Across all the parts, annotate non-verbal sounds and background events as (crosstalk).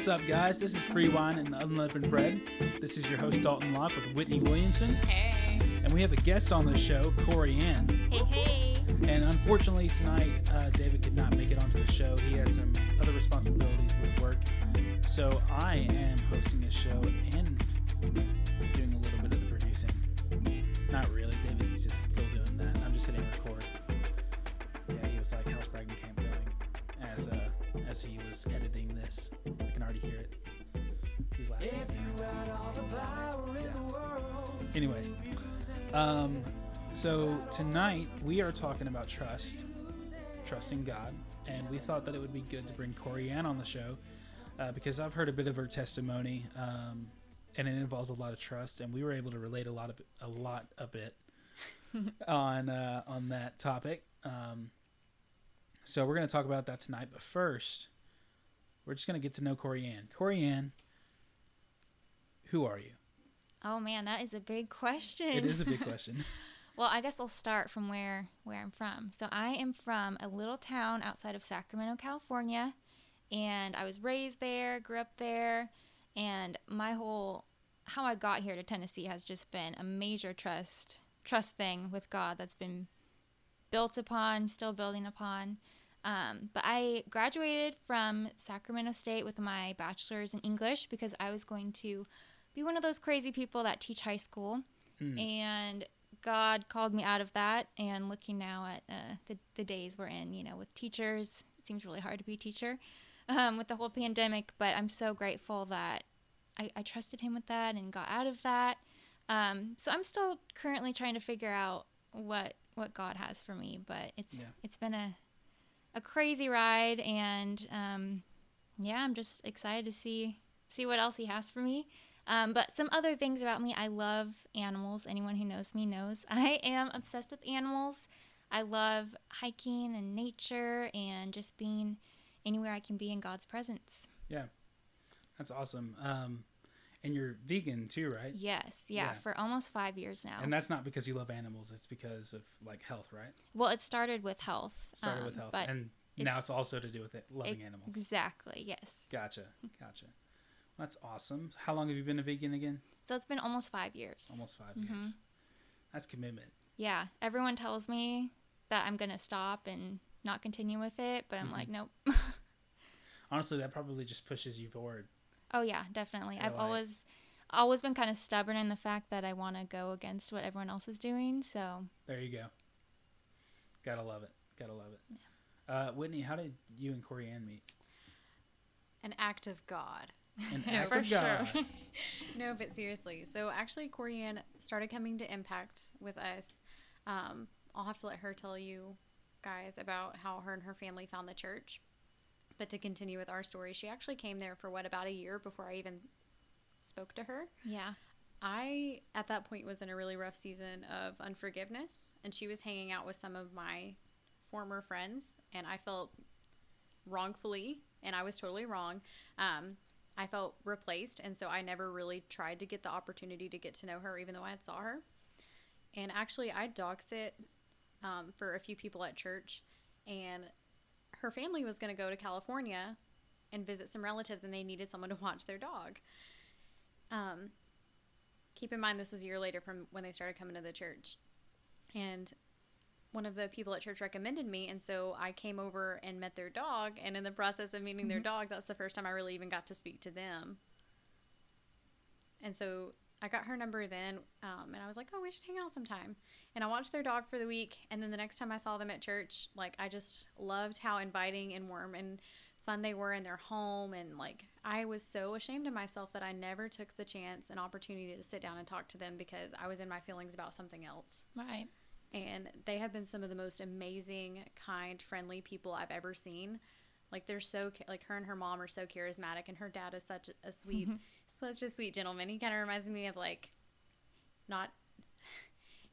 What's up, guys? This is Free Wine and Unleavened Bread. This is your host, Dalton Locke, with Whitney Williamson. Hey. And we have a guest on the show, Corey Ann. Hey, hey. And unfortunately, tonight, uh, David could not make it onto the show. He had some other responsibilities with work. So I am hosting this show and doing a little bit of the producing. Not really. David's just still doing that. I'm just hitting record. Yeah, he was like house bragging camp going as uh, as he was editing this. Already hear it. He's laughing. Yeah. Anyways, um, so tonight we are talking about trust, trusting God, and we thought that it would be good to bring Corey Ann on the show uh, because I've heard a bit of her testimony, um, and it involves a lot of trust, and we were able to relate a lot of a lot of it (laughs) on uh, on that topic. Um, so we're going to talk about that tonight, but first, we're just going to get to know Corey Ann. Corey Ann, who are you? Oh man, that is a big question. It is a big (laughs) question. well, I guess I'll start from where where I'm from. So I am from a little town outside of Sacramento, California, and I was raised there, grew up there, and my whole how I got here to Tennessee has just been a major trust trust thing with God that's been built upon, still building upon. Um, but I graduated from Sacramento State with my bachelor's in English because I was going to be one of those crazy people that teach high school. Mm. And God called me out of that. And looking now at uh, the, the days we're in, you know, with teachers, it seems really hard to be a teacher um, with the whole pandemic. But I'm so grateful that I, I trusted Him with that and got out of that. Um, so I'm still currently trying to figure out what what God has for me, but it's Yeah. it's been a a crazy ride, and um, yeah, I'm just excited to see see what else He has for me. Um, but some other things about me, I love animals. Anyone who knows me knows (laughs) I am obsessed with animals. I love hiking and nature and just being anywhere I can be in God's presence. Yeah, that's awesome. Um, and you're vegan too, right? Yes, yeah, Yeah. for almost five years now. And that's not because you love animals; it's because of like health, right? well, it started with health. Started um, with health, and it- now it's also to do with it loving animals. exactly, yes. Gotcha, gotcha. That's awesome. How long have you been a vegan again? So it's been almost five years. Almost 5 Mhm. years. That's commitment. Yeah, everyone tells me that I'm gonna stop and not continue with it, but I'm Mhm. like, nope. (laughs) Honestly, that probably just pushes you forward. Oh yeah, definitely. I've like- always always been kind of stubborn in the fact that I want to go against what everyone else is doing. So There you go. Gotta love it. Gotta love it. Uh, Whitney, how did you and Corey Ann meet? an act of God. An (laughs) No, act for of God. sure. (laughs) no, but seriously. So actually, Corianne started coming to Impact with us. Um, I'll have to let her tell you guys about how her and her family found the church. But to continue with our story, she actually came there for what about a year before I even spoke to her. yeah, I at that point was in a really rough season of unforgiveness, and she was hanging out with some of my former friends, and I felt wrongfully, and I was totally wrong. Um, I felt replaced, and so I never really tried to get the opportunity to get to know her, even though I had saw her. And actually, I dog sit um, for a few people at church, and her family was going to go to California and visit some relatives, and they needed someone to watch their dog. Um, keep in mind this was a year later from when they started coming to the church. And one of the people at church recommended me and so i came over and met their dog. And in the process of meeting their dog that's the first time i really even got to speak to them. And so i got her number then um, and i was like oh we should hang out sometime and i watched their dog for the week and then the next time i saw them at church like i just loved how inviting and warm and fun they were in their home and like I was so ashamed of myself that I never took the chance and opportunity to sit down and talk to them because I was in my feelings about something else. right. And they have been some of the most amazing, kind, friendly people I've ever seen. Like they're so like her and her mom are so charismatic and her dad is such a sweet such a sweet gentleman. He kind of reminds me of like not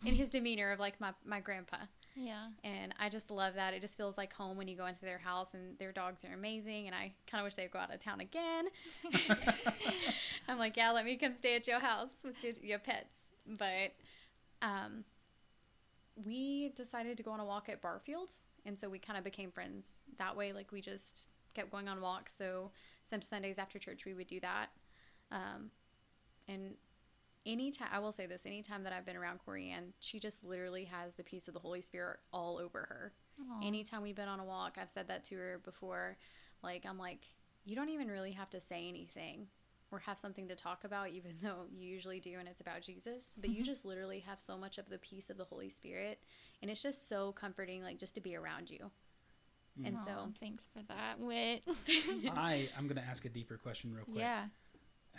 in his demeanor of like my my grandpa. Yeah. And I just love that. It just feels like home when you go into their house and their dogs are amazing. And I kind of wish they'd go out of town again. (laughs) I'm like, yeah, let me come stay at your house with your, your pets. But um, we decided to go on a walk at Barfield. And so we kind of became friends that way. Like we just kept going on walks. So some Sundays after church, we would do that. Um, and anytime, I will say this, anytime that I've been around Corianne, she just literally has the peace of the Holy Spirit all over her. Aw. Anytime we've been on a walk, I've said that to her before. Like, I'm like, you don't even really have to say anything or have something to talk about, even (laughs) though you usually do and it's about Jesus. But you just literally have so much of the peace of the Holy Spirit. And it's just so comforting, like, just to be around you. And Aw, so, thanks for that, Wit. (laughs) I I'm gonna ask a deeper question real quick. yeah.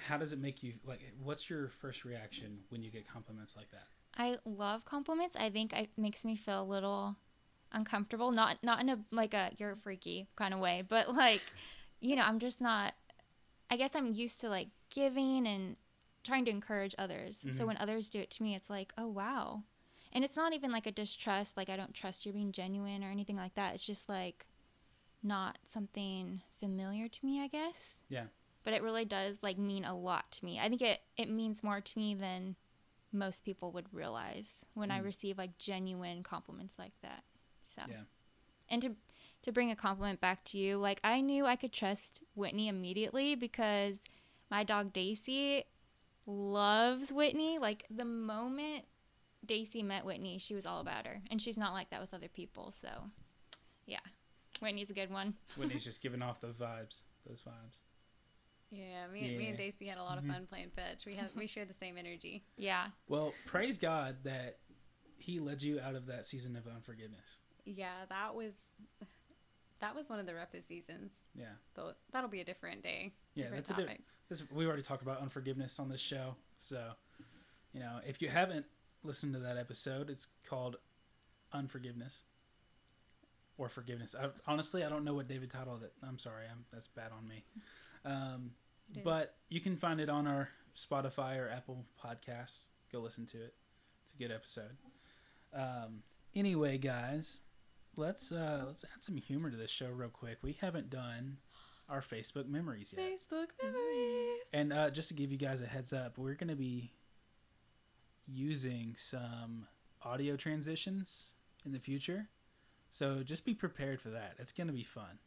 How does it make you like? What's your first reaction when you get compliments like that? I love compliments. I think it makes me feel a little uncomfortable. Not not in a like a you're freaky kind of way, but like, (laughs) you know, I'm just not. I guess I'm used to like giving and trying to encourage others. So Mhm. when others do it to me, it's like, oh wow, and it's not even like a distrust. Like I don't trust you're being genuine or anything like that. It's just like not something familiar to me. I guess. Yeah. But it really does like mean a lot to me. I think it it means more to me than most people would realize when I Mm. receive like genuine compliments like that. So, Yeah. and to to bring a compliment back to you, like I knew I could trust Whitney immediately because my dog Daisy loves Whitney. Like the moment Daisy met Whitney, she was all about her, and she's not like that with other people. So, yeah, Whitney's a good one. Whitney's (laughs) just giving off the vibes. Those vibes. Yeah, me, and me and Daisy had a lot of Mhm. fun playing fetch. We had we (laughs) shared the same energy. Yeah, Well, praise God that He led you out of that season of unforgiveness. Yeah, that was that was one of the roughest seasons. Yeah. But that'll be a different day. Yeah, different that's a different. This, we already talked about unforgiveness on this show, so you know if you haven't listened to that episode, it's called unforgiveness or forgiveness. I, honestly, I don't know what David titled it. I'm sorry, I'm, that's bad on me. Um, but you can find it on our Spotify or Apple Podcasts. Go listen to it. It's a good episode. Um, anyway, guys, let's uh, let's add some humor to this show real quick. We haven't done our Facebook memories yet. Facebook memories. And uh, just to give you guys a heads up, we're going to be using some audio transitions in the future. So just be prepared for that. It's going to be fun.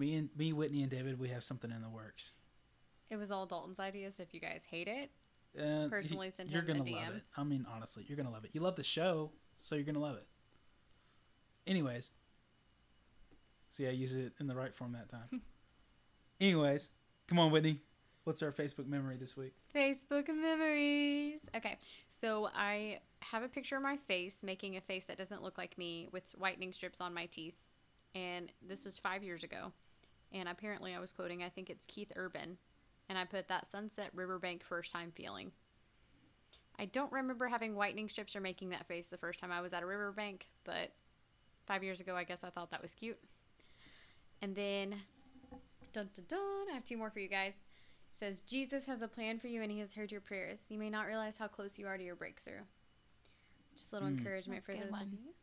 Me and me, Whitney, and David, we have something in the works. It was all Dalton's idea, so if you guys hate it, Uh, Personally send you're him gonna love DM. it. I mean, honestly, you're gonna love it. You love the show, so you're gonna love it. Anyways, see, I use it in the right form that time. (laughs) Anyways, come on, Whitney. What's our Facebook memory this week? Facebook memories. Okay, so I have a picture of my face making a face that doesn't look like me with whitening strips on my teeth. And this was five years ago. And apparently I was quoting, I think it's Keith Urban. And I put that Sunset Riverbank first time feeling. I don't remember having whitening strips or making that face the first time I was at a riverbank, but five years ago, I guess I thought that was cute. And then, dun dun dun, I have two more for you guys says Jesus has a plan for you and he has heard your prayers. You may not realize how close you are to your breakthrough. Just a little Mm. encouragement That's for a good those of you.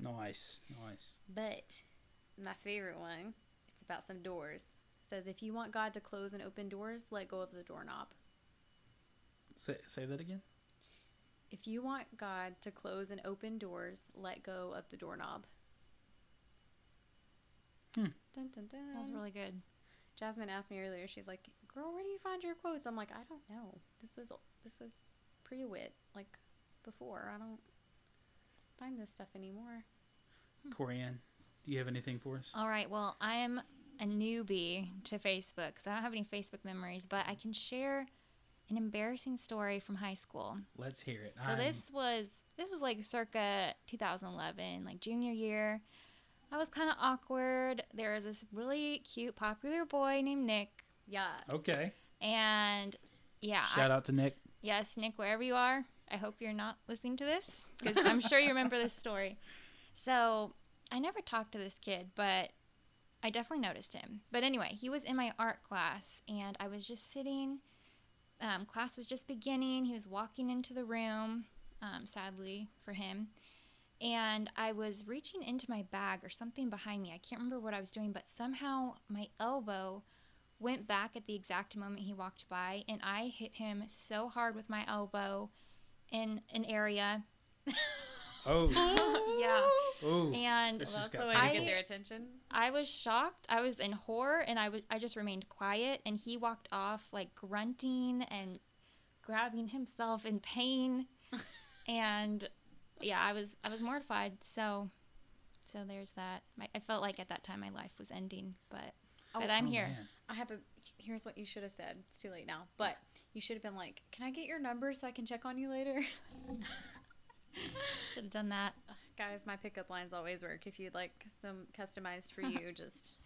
Nice, nice. But my favorite one, it's about some doors. It says if you want God to close and open doors, let go of the doorknob. Say say that again. If you want God to close and open doors, let go of the doorknob. Hmm. Dun, dun, dun. That was really good. Jasmine asked me earlier. She's like, "Girl, where do you find your quotes?" I'm like, "I don't know. This was this was pre-wit, like before. I don't find this stuff anymore." Corianne, do you have anything for us? All right. Well, I'm a newbie to Facebook, so I don't have any Facebook memories, but I can share an embarrassing story from high school. Let's hear it. So I'm- this was this was like circa 2011, like junior year. I was kind of awkward. There was this really cute, popular boy named Nick, Yes. okay. and yeah, I- Shout out to Nick. Yes, Nick, wherever you are, I hope you're not listening to this because I'm sure you remember this story. So I never talked to this kid, but I definitely noticed him. But anyway, he was in my art class, and I was just sitting. Um, class was just beginning. He was walking into the room, um, sadly for him. And I was reaching into my bag or something behind me. I can't remember what I was doing, but somehow my elbow went back at the exact moment he walked by, and I hit him so hard with my elbow in an area. (laughs) Oh, (laughs) yeah. Oh, And Well, that's the got way to I- get their attention. I was shocked. I was in horror and I was I just remained quiet and he walked off like grunting and grabbing himself in pain. (laughs) and yeah, I was I was mortified. So so there's that. My, I felt like at that time my life was ending, but oh, but I'm Oh, here. man. I have a. Here's what you should have said. It's too late now, but you should have been like, "Can I get your number so I can check on you later?" (laughs) Should have done that. Guys, my pickup lines always work. If you'd like some customized for you, (laughs) just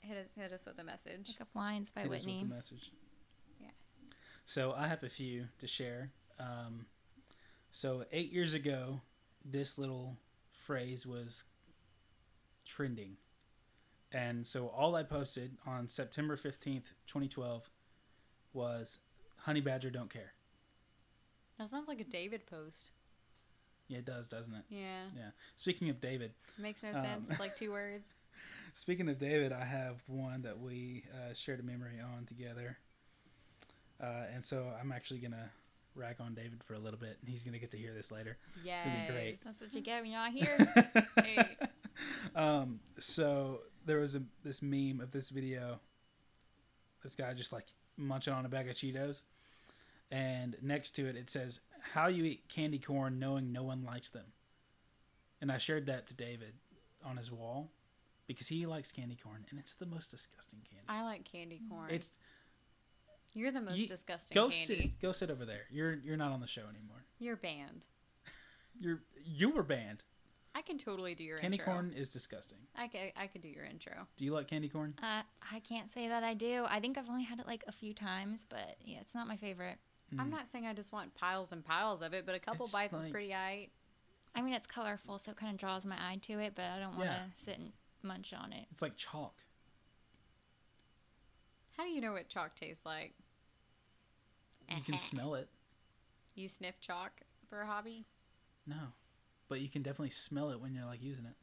hit us hit us with a message. Pick up lines by Hit us with Whitney. the message. Yeah. So I have a few to share. Um, so eight years ago, this little phrase was trending, and so all I posted on September fifteenth, twenty twelve, was "Honey Badger don't care." That sounds like a David post. Yeah, it does, doesn't it? Yeah, Yeah. Speaking of David, makes no Um, sense. It's like two (laughs) words. Speaking of David, I have one that we uh, shared a memory on together, uh, and so I'm actually gonna rag on David for a little bit, and he's gonna get to hear this later. Yeah, it's gonna be great. That's what you get when you're not here. Hey. (laughs) um, so there was a this meme of this video. This guy just like munching on a bag of Cheetos, and next to it it says, "How you eat candy corn knowing no one likes them." And I shared that to David on his wall because he likes candy corn, and it's the most disgusting candy. I like candy corn. It's You're the most you- disgusting go candy. sit go sit over there. You're you're not on the show anymore. (laughs) You're banned. You're you were banned. I can totally do your Candy intro. corn is disgusting. I could, I could do your intro. Do you like candy corn? uh, I can't say that I do. I think I've only had it like a few times, but yeah, it's not my favorite. I'm mm. not saying I just want piles and piles of it, but a couple It's bites is pretty aight. I mean, it's colorful, so it kind of draws my eye to it, but I don't want to Yeah. sit and munch on it. It's like chalk. How do you know what chalk tastes like? You can (laughs) smell it. You sniff chalk for a hobby? No, but you can definitely smell it when you're like using it.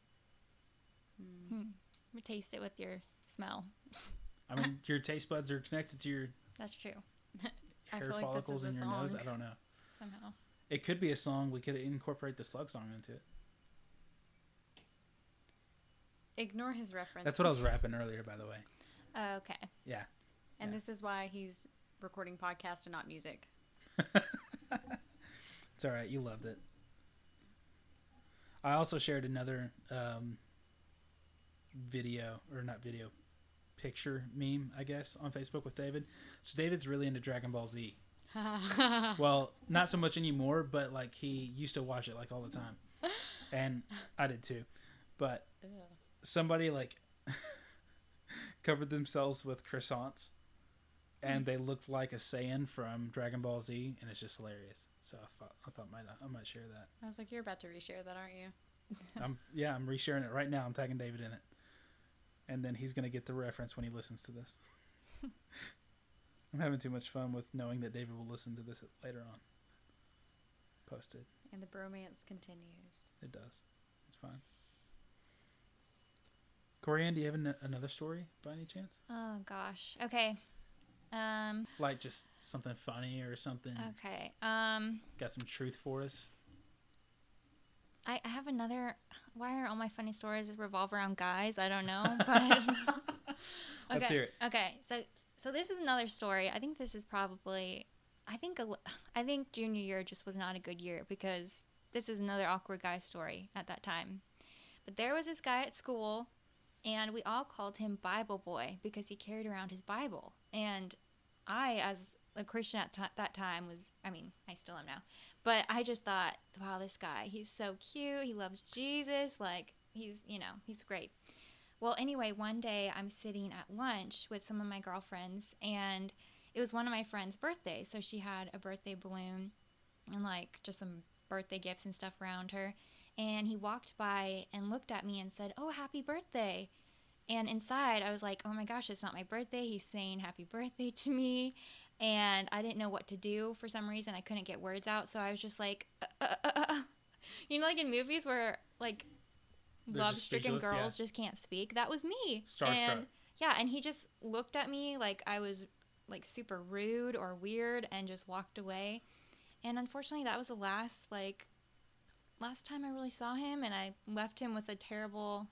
Hmm. Hmm. You taste it with your smell. I mean, (laughs) your taste buds are connected to your That's true. (laughs) I hair like follicles in your nose. I don't know. Somehow. It could be a song. We could incorporate the slug song into it. Ignore his reference. That's what I was rapping earlier, by the way. Okay. Yeah. And yeah. this is why he's recording podcast and not music. (laughs) It's all right. You loved it. I also shared another um, video, or not video, picture meme, I guess, on Facebook with David. So David's really into Dragon Ball Z. (laughs) well, not so much anymore, but like he used to watch it like all the (laughs) time, and I did too. But somebody like (laughs) covered themselves with croissants, and they looked like a Saiyan from Dragon Ball Z, and it's just hilarious. So I thought I thought might I might share that. I was like, you're about to reshare that, aren't you? I'm yeah, I'm resharing it right now. I'm tagging David in it, and then he's gonna get the reference when he listens to this. (laughs) I'm having too much fun with knowing that David will listen to this later on. Posted. And the bromance continues. It does. It's fine. Corianne, do you have an- another story by any chance? Oh gosh. Okay. Um. Like just something funny or something? Okay. Um. Got some truth for us? I, I have another. Why are all my funny stories revolve around guys? I don't know, (laughs) but (laughs) Let's okay. hear it. Okay, so so this is another story. I think this is probably. I think a, I think junior year just was not a good year because this is another awkward guy story at that time. But there was this guy at school, and we all called him Bible Boy because he carried around his Bible. And I, as a Christian at t- that time, was I mean I still am now, but I just thought, wow, this guy, he's so cute. He loves Jesus. Like he's you know he's great. Well, anyway, one day I'm sitting at lunch with some of my girlfriends, and it was one of my friend's birthdays. So she had a birthday balloon and like just some birthday gifts and stuff around her. And he walked by and looked at me and said, Oh, happy birthday. And inside, I was like, Oh my gosh, it's not my birthday. He's saying happy birthday to me. And I didn't know what to do for some reason. I couldn't get words out. So I was just like, uh, uh, uh, uh. You know, like in movies where like love-stricken speechless, girls just can't speak. That was me. Starstruck. And yeah, and he just looked at me like I was like super rude or weird and just walked away. And unfortunately, that was the last like last time I really saw him, and I left him with a terrible,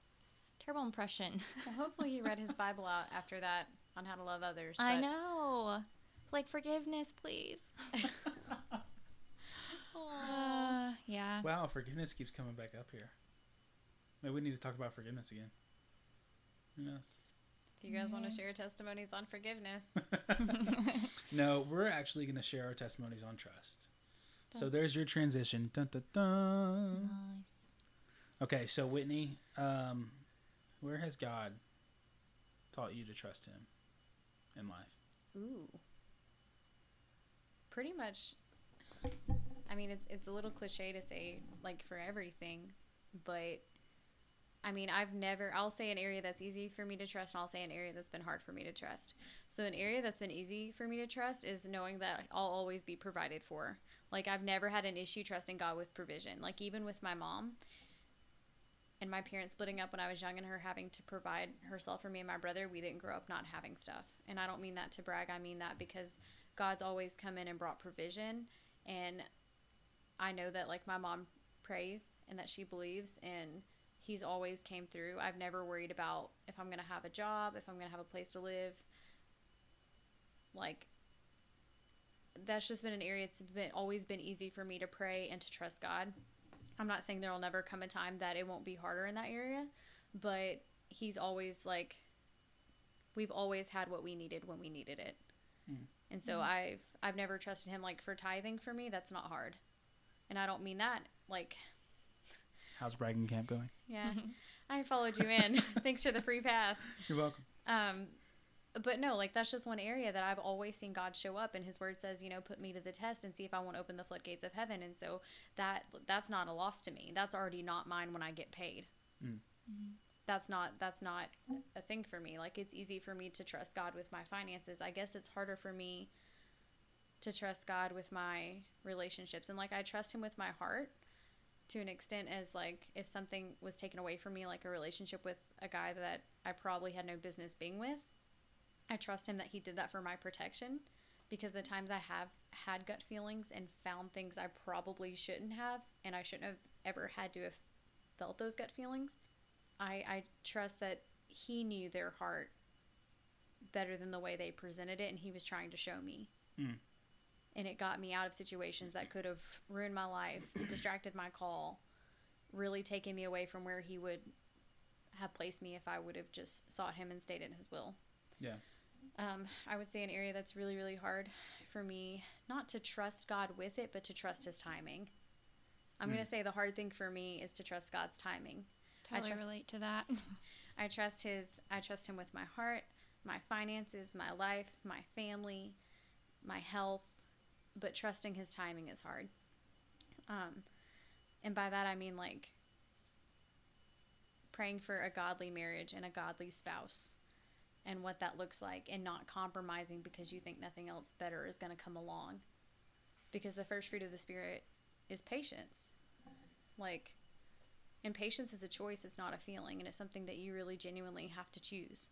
terrible impression. Well, hopefully he read (laughs) his Bible out after that on how to love others. I know. It's like forgiveness, please. (laughs) Uh, yeah. Wow, forgiveness keeps coming back up here. Maybe we need to talk about forgiveness again. Who knows? If you guys want to share your testimonies on forgiveness, (laughs) no, we're actually going to share our testimonies on trust. So there's your transition. Dun, dun, dun. Nice. Okay, so Whitney, um, where has God taught you to trust Him in life? ooh, pretty much. I mean, it's it's a little cliche to say like for everything, but I mean, I've never. I'll say an area that's easy for me to trust, and I'll say an area that's been hard for me to trust. So, an area that's been easy for me to trust is knowing that I'll always be provided for. Like, I've never had an issue trusting God with provision. Like, even with my mom and my parents splitting up when I was young and her having to provide herself for me and my brother, we didn't grow up not having stuff. And I don't mean that to brag, I mean that because God's always come in and brought provision. And I know that, like, my mom prays and that she believes, and He's always came through. I've never worried about if I'm going to have a job, if I'm going to have a place to live. Like, that's just been an area it's been always been easy for me to pray and to trust God. I'm not saying there'll never come a time that it won't be harder in that area, but he's always like we've always had what we needed when we needed it. Mm. And so I've I've never trusted him like for tithing for me that's not hard. And I don't mean that like (laughs) How's bragging camp going? yeah. (laughs) I followed you in. (laughs) Thanks for the free pass. You're welcome. Um, but no, like that's just one area that I've always seen God show up, and His Word says, you know, put me to the test and see if I won't open the floodgates of heaven. And so that that's not a loss to me. That's already not mine when I get paid. Mm. That's not that's not a thing for me. Like it's easy for me to trust God with my finances. I guess it's harder for me to trust God with my relationships, and like I trust Him with my heart to an extent as like if something was taken away from me like a relationship with a guy that I probably had no business being with I trust him that he did that for my protection because the times I have had gut feelings and found things I probably shouldn't have and I shouldn't have ever had to have felt those gut feelings I I trust that he knew their heart better than the way they presented it and he was trying to show me Mm. and it got me out of situations that could have ruined my life, (clears throat) distracted my call, really taken me away from where he would have placed me if I would have just sought him and stayed in his will. Yeah. Um, I would say an area that's really, really hard for me, not to trust God with it, but to trust his timing. I'm Mm. going to say the hard thing for me is to trust God's timing. I Totally try- relate to that. (laughs) I trust his I trust him with my heart, my finances, my life, my family, my health, but trusting his timing is hard. Um and by that I mean like praying for a godly marriage and a godly spouse and what that looks like and not compromising because you think nothing else better is going to come along. Because the first fruit of the spirit is patience. Like and patience is a choice, it's not a feeling, and it's something that you really genuinely have to choose.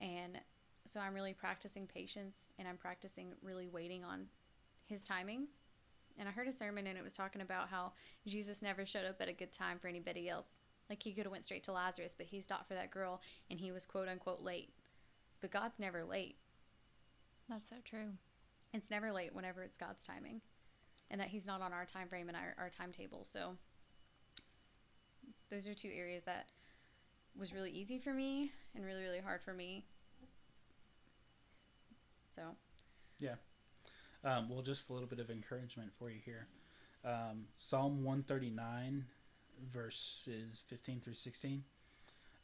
And so I'm really practicing patience and I'm practicing really waiting on his timing. And I heard a sermon and it was talking about how Jesus never showed up at a good time for anybody else. Like he could have went straight to Lazarus, but he stopped for that girl and he was quote unquote late. But God's never late. That's so true. It's never late whenever it's God's timing. And that he's not on our time frame and our, our timetable. So those are two areas that was really easy for me and really, really hard for me. So Yeah. Um, well, just a little bit of encouragement for you here. Um, Psalm 139, verses 15 through 16.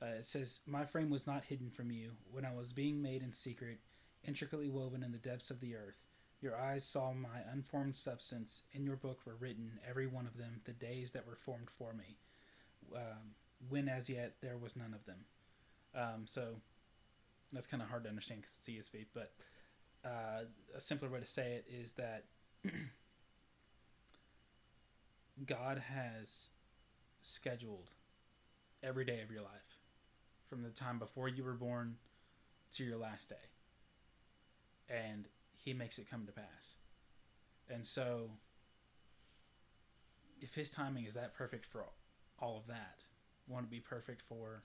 Uh, it says, My frame was not hidden from you when I was being made in secret, intricately woven in the depths of the earth. Your eyes saw my unformed substance. In your book were written, every one of them, the days that were formed for me, um, when as yet there was none of them. Um, so that's kind of hard to understand because it's ESV, but uh, a simpler way to say it is that (clears throat) God has scheduled every day of your life from the time before you were born to your last day. And He makes it come to pass. And so if His timing is that perfect for all, all of that, Want to be perfect for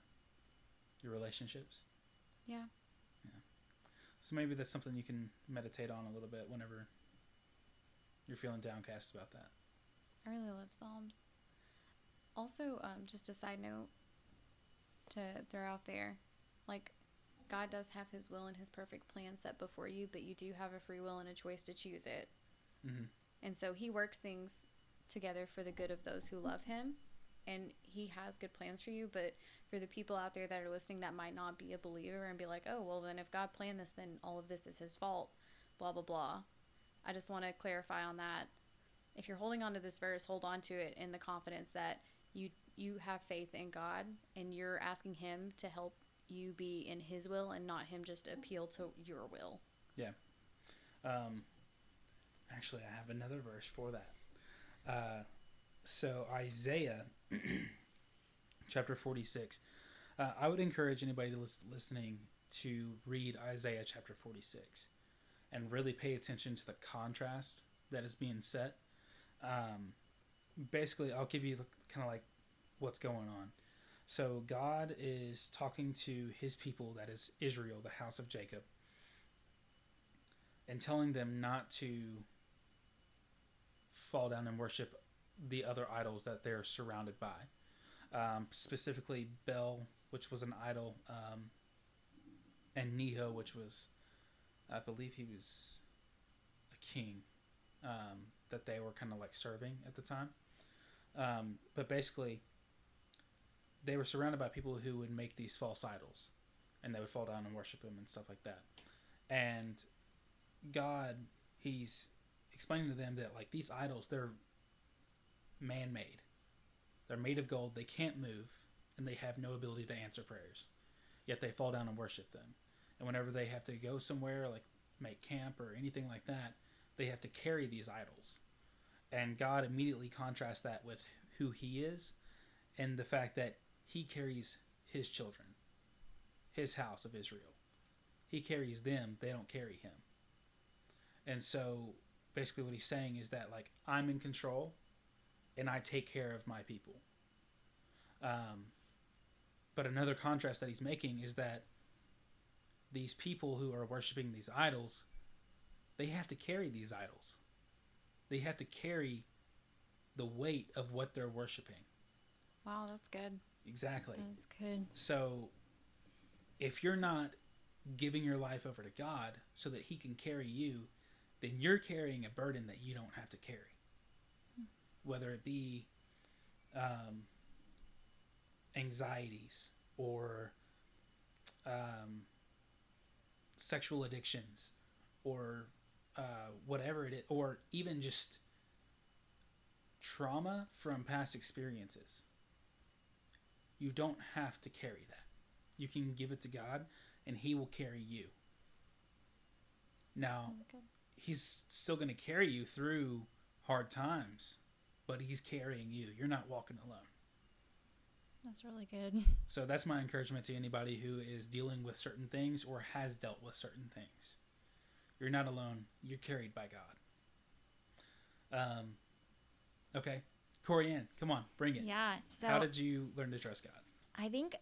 your relationships? Yeah. So maybe that's something you can meditate on a little bit whenever you're feeling downcast about that. I really love Psalms. Also, um, just a side note to throw out there, like God does have His will and His perfect plan set before you, but you do have a free will and a choice to choose it. Mm-hmm. And so He works things together for the good of those who love Him, and He has good plans for you. But for the people out there that are listening that might not be a believer and be like, oh, well, then if God planned this, then all of this is His fault, blah blah blah. I just want to clarify on that. If you're holding on to this verse, hold on to it in the confidence that you you have faith in God and you're asking Him to help you be in His will and not Him just appeal to your will. Yeah. Um, actually, I have another verse for that. Uh, so Isaiah, (clears throat) chapter forty-six. Uh, I would encourage anybody listening to read Isaiah chapter forty-six, and really pay attention to the contrast that is being set. Um, basically, I'll give you kind of like what's going on. So God is talking to His people, that is Israel, the house of Jacob, and telling them not to fall down and worship the other idols that they're surrounded by. Um, specifically, Bel, which was an idol, um, and Nebo, which was, I believe he was a king um, that they were kind of like serving at the time. Um, but basically, they were surrounded by people who would make these false idols and they would fall down and worship them and stuff like that. And God, he's explaining to them that like these idols, they're man-made. They're made of gold. They can't move, and they have no ability to answer prayers. Yet they fall down and worship them. And whenever they have to go somewhere, like make camp or anything like that, they have to carry these idols. And God immediately contrasts that with who He is, and the fact that He carries His children, His house of Israel. He carries them; they don't carry Him. And so, basically, what He's saying is that like I'm in control and I take care of my people. Um, but another contrast that he's making is that these people who are worshiping these idols, they have to carry these idols. They have to carry the weight of what they're worshiping. Wow, that's good. Exactly. That's good. So if you're not giving your life over to God so that he can carry you, then you're carrying a burden that you don't have to carry. Whether it be um, anxieties or um, sexual addictions or uh, whatever it is, or even just trauma from past experiences. You don't have to carry that. You can give it to God and He will carry you. Now, He's still going to carry you through hard times, but He's carrying you. You're not walking alone. That's really good. So that's my encouragement to anybody who is dealing with certain things or has dealt with certain things. You're not alone. You're carried by God. Um, okay, Corey Ann, come on, bring it. Yeah. So How did you learn to trust God? I think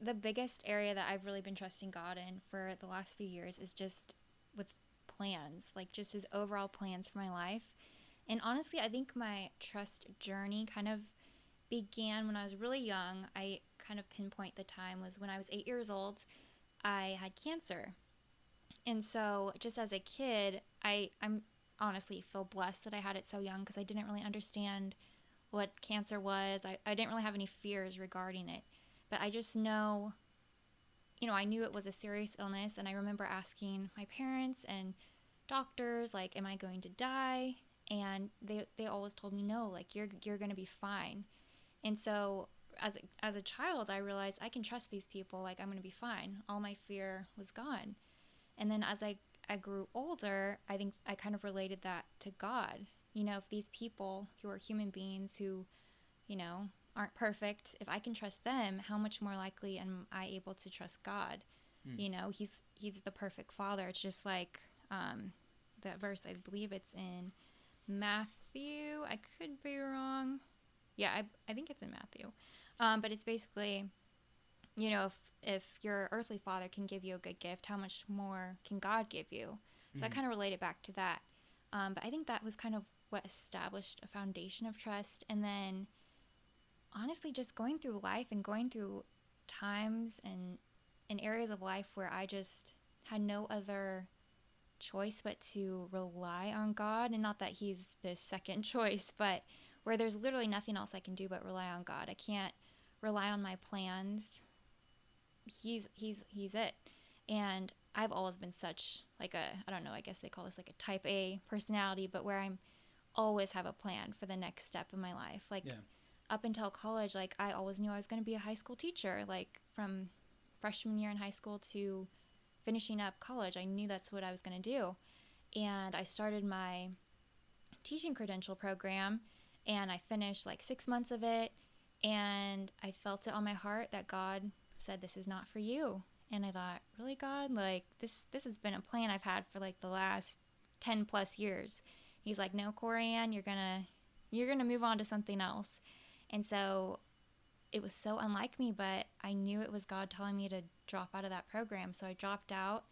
the biggest area that I've really been trusting God in for the last few years is just with plans, like just his overall plans for my life. And honestly, I think my trust journey kind of began when I was really young. I kind of pinpoint the time was when I was eight years old. I had cancer. And so, just as a kid, I, I'm honestly feel blessed that I had it so young because I didn't really understand what cancer was. I, I didn't really have any fears regarding it. But I just know, you know, I knew it was a serious illness. And I remember asking my parents and doctors, like, am I going to die? And they, they always told me, no, like, you're, you're going to be fine. And so as a, as a child, I realized I can trust these people. Like, I'm going to be fine. All my fear was gone. And then as I, I grew older, I think I kind of related that to God. You know, if these people who are human beings who, you know, aren't perfect, if I can trust them, how much more likely am I able to trust God? Hmm. You know, he's he's the perfect father. It's just like um, that verse. I believe it's in Matthew. I could be wrong. Yeah, I, I think it's in Matthew. Um, but it's basically, you know, if if your earthly father can give you a good gift, how much more can God give you? So I Mhm. kind of relate it back to that. Um, but I think that was kind of what established a foundation of trust. And then, honestly, just going through life and going through times and in areas of life where I just had no other choice but to rely on God. And not that He's the second (laughs) choice, but where there's literally nothing else I can do but rely on God. I can't rely on my plans. He's He's He's it. And I've always been such like a I don't know, I guess they call this like a type A personality, but where I'm always have a plan for the next step in my life. Like Yeah. up until college, like I always knew I was going to be a high school teacher. Like from freshman year in high school to finishing up college, I knew that's what I was going to do. And I started my teaching credential program and I finished like 6 months of it and I felt it on my heart that God said this is not for you. And I thought, "Really God? Like this this has been a plan I've had for like the last 10 plus years." He's like, "No, Corianne, you're going to you're to move on to something else." And so it was so unlike me, but I knew it was God telling me to drop out of that program. So I dropped out.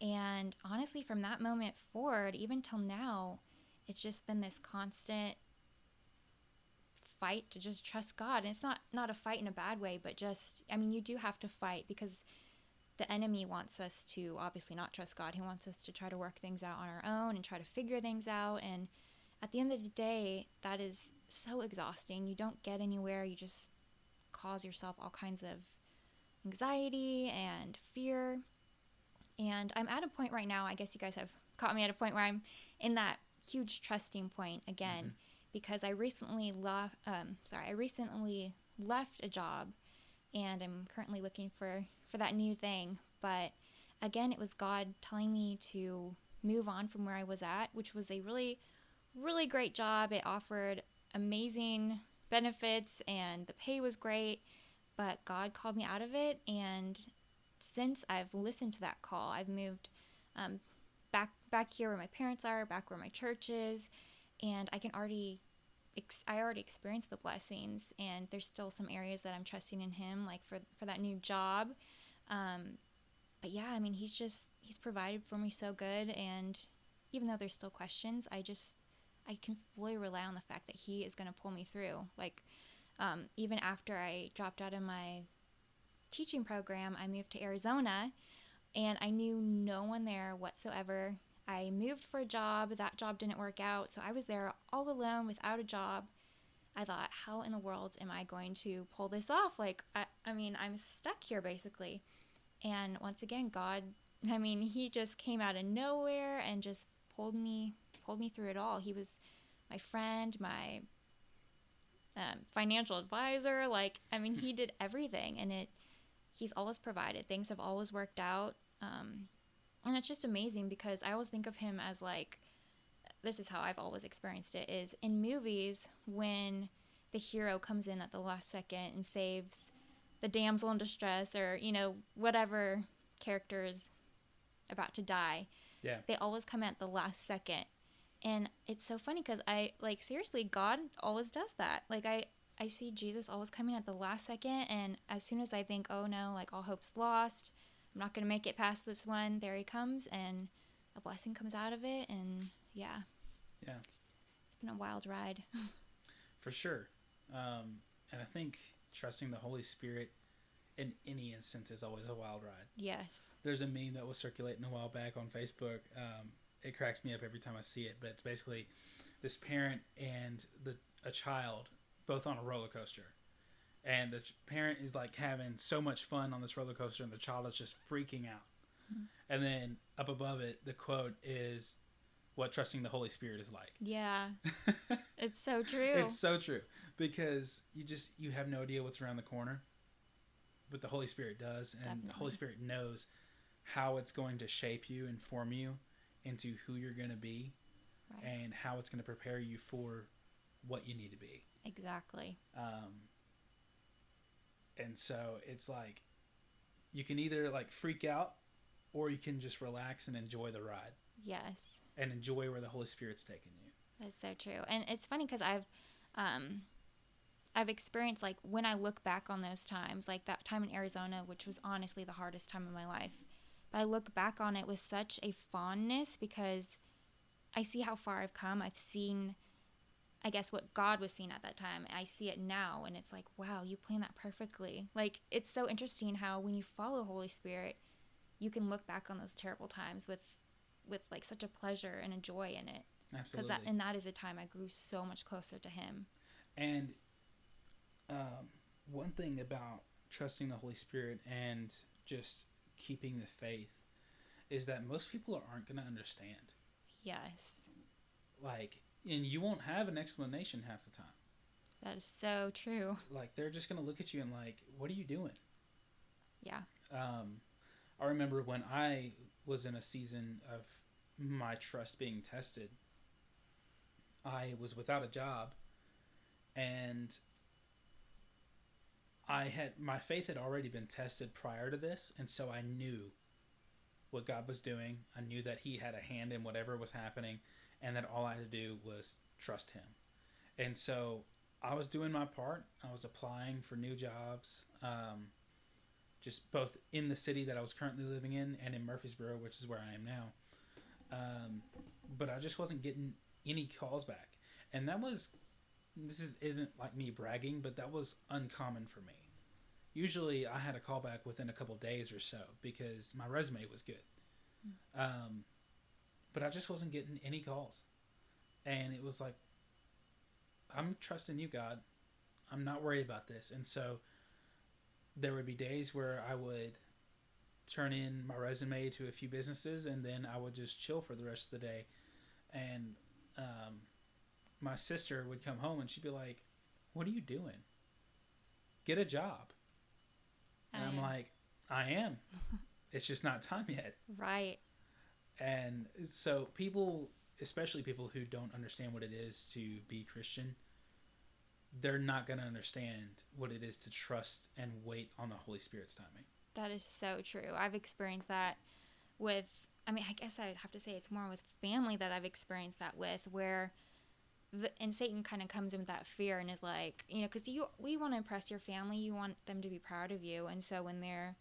And honestly, from that moment forward, even till now, it's just been this constant fight to just trust God. And it's not not a fight in a bad way, but just I mean, you do have to fight because the enemy wants us to obviously not trust God. He wants us to try to work things out on our own and try to figure things out and at the end of the day, that is so exhausting. You don't get anywhere. You just cause yourself all kinds of anxiety and fear. And I'm at a point right now, I guess you guys have caught me at a point where I'm in that huge trusting point again because I recently left um, sorry, I recently left a job and I'm currently looking for for that new thing, but again, it was God telling me to move on from where I was at, which was a really really great job. It offered amazing benefits and the pay was great, but God called me out of it. And since I've listened to that call, I've moved um, back back here where my parents are, back where my church is, and I can already. Ex- I already experienced the blessings, and there's still some areas that I'm trusting in Him, like for for that new job. Um, but yeah, I mean, He's just He's provided for me so good, and even though there's still questions, I just I can fully rely on the fact that he is going to pull me through. Like, um, even after I dropped out of my teaching program, I moved to Arizona and I knew no one there whatsoever. I moved for a job, that job didn't work out, so I was there all alone without a job. I thought, how in the world am I going to pull this off? Like, I, I mean, I'm stuck here basically. And once again, God, (laughs) I mean, He just came out of nowhere and just pulled me pulled me through it all. He was my friend, my um, financial advisor. Like, I mean, he did everything, and it. He's always provided. Things have always worked out, um, and it's just amazing because I always think of him as like. This is how I've always experienced it: is in movies when the hero comes in at the last second and saves the damsel in distress, or you know whatever character is about to die. Yeah. They always come at the last second and it's so funny because i like seriously god always does that like i i see jesus always coming at the last second and as soon as i think oh no like all hope's lost i'm not gonna make it past this one there he comes and a blessing comes out of it and yeah Yeah. it's been a wild ride (laughs) for sure. Um, and I think trusting the Holy Spirit in any instance is always a wild ride. yes There's a meme that was circulating a while back on Facebook. Um, it cracks me up every time I see it, but it's basically this parent and the a child both on a roller coaster. And the parent is like having so much fun on this roller coaster, and the child is just freaking out. Mm-hmm. And then up above it, the quote is, "What trusting the Holy Spirit is like." yeah. (laughs) It's so true. It's so true. Because you just you have no idea what's around the corner, but the Holy Spirit does, and the Holy Spirit knows how it's going to shape you and form you into who you're going to be, right. and how it's going to prepare you for what you need to be. exactly Um, and so it's like you can either like freak out, or you can just relax and enjoy the ride yes and enjoy where the Holy Spirit's taking you. That's so true. And it's funny because I've, um, I've experienced like when I look back on those times, like that time in Arizona, which was honestly the hardest time of my life. But I look back on it with such a fondness because I see how far I've come. I've seen, I guess, what God was seeing at that time. I see it now, and it's like, wow, you planned that perfectly. Like, it's so interesting how when you follow Holy Spirit, you can look back on those terrible times with, with like such a pleasure and a joy in it. Because Absolutely. that, and that is a time I grew so much closer to Him. And um, one thing about trusting the Holy Spirit and just keeping the faith is that most people aren't going to understand. Yes, Like, and you won't have an explanation half the time. that is so true. Like, they're just going to look at you and, like, what are you doing? Yeah. Um, I remember when I was in a season of my trust being tested, I was without a job and I had my faith had already been tested prior to this, and so I knew what God was doing. I knew that He had a hand in whatever was happening, and that all I had to do was trust Him. And so I was doing my part. I was applying for new jobs, um, just both in the city that I was currently living in and in Murfreesboro, which is where I am now. Um, but I just wasn't getting any calls back, and that was this is isn't like me bragging, but that was uncommon for me. Usually, I had a call back within a couple days or so because my resume was good. Um, but I just wasn't getting any calls, and it was like, I'm trusting you, God. I'm not worried about this, and so there would be days where I would turn in my resume to a few businesses, and then I would just chill for the rest of the day, and um, my sister would come home and she'd be like, "What are you doing? Get a job." And I I'm am. like, "I am. (laughs) it's just not time yet." Right. And so people, especially people who don't understand what it is to be Christian, they're not going to understand what it is to trust and wait on the Holy Spirit's timing. That is so true. I've experienced that with, I mean, I guess I'd have to say it's more with family that I've experienced that with, where, the, and Satan kind of comes in with that fear and is like, you know, because you, we want to impress your family, you want them to be proud of you, and so when they're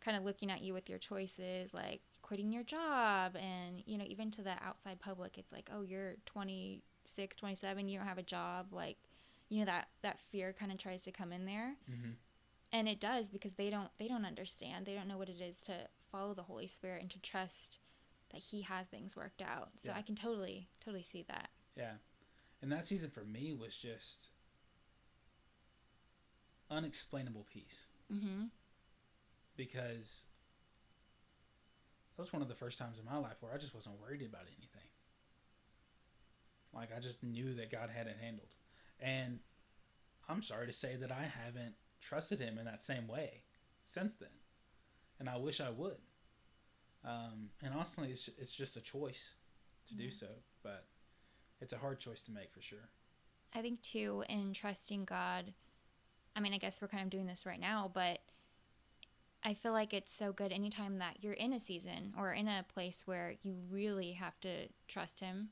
kind of looking at you with your choices, like quitting your job, and you know, even to the outside public, it's like, oh, you're 26, 27, you don't have a job, like, you know, that that fear kind of tries to come in there Mm-hmm. and it does because they don't they don't understand they don't know what it is to follow the holy spirit and to trust that he has things worked out so Yeah. i can totally totally see that Yeah. And that season for me was just unexplainable peace mm-hmm because that was one of the first times in my life where I just wasn't worried about anything. Like I just knew that God had it handled. And I'm sorry to say that I haven't trusted him in that same way since then. And I wish I would. Um, and honestly, it's, it's just a choice to do so, but it's a hard choice to make for sure. i think too in trusting god i mean i guess we're kind of doing this right now but i feel like it's so good anytime that you're in a season or in a place where you really have to trust him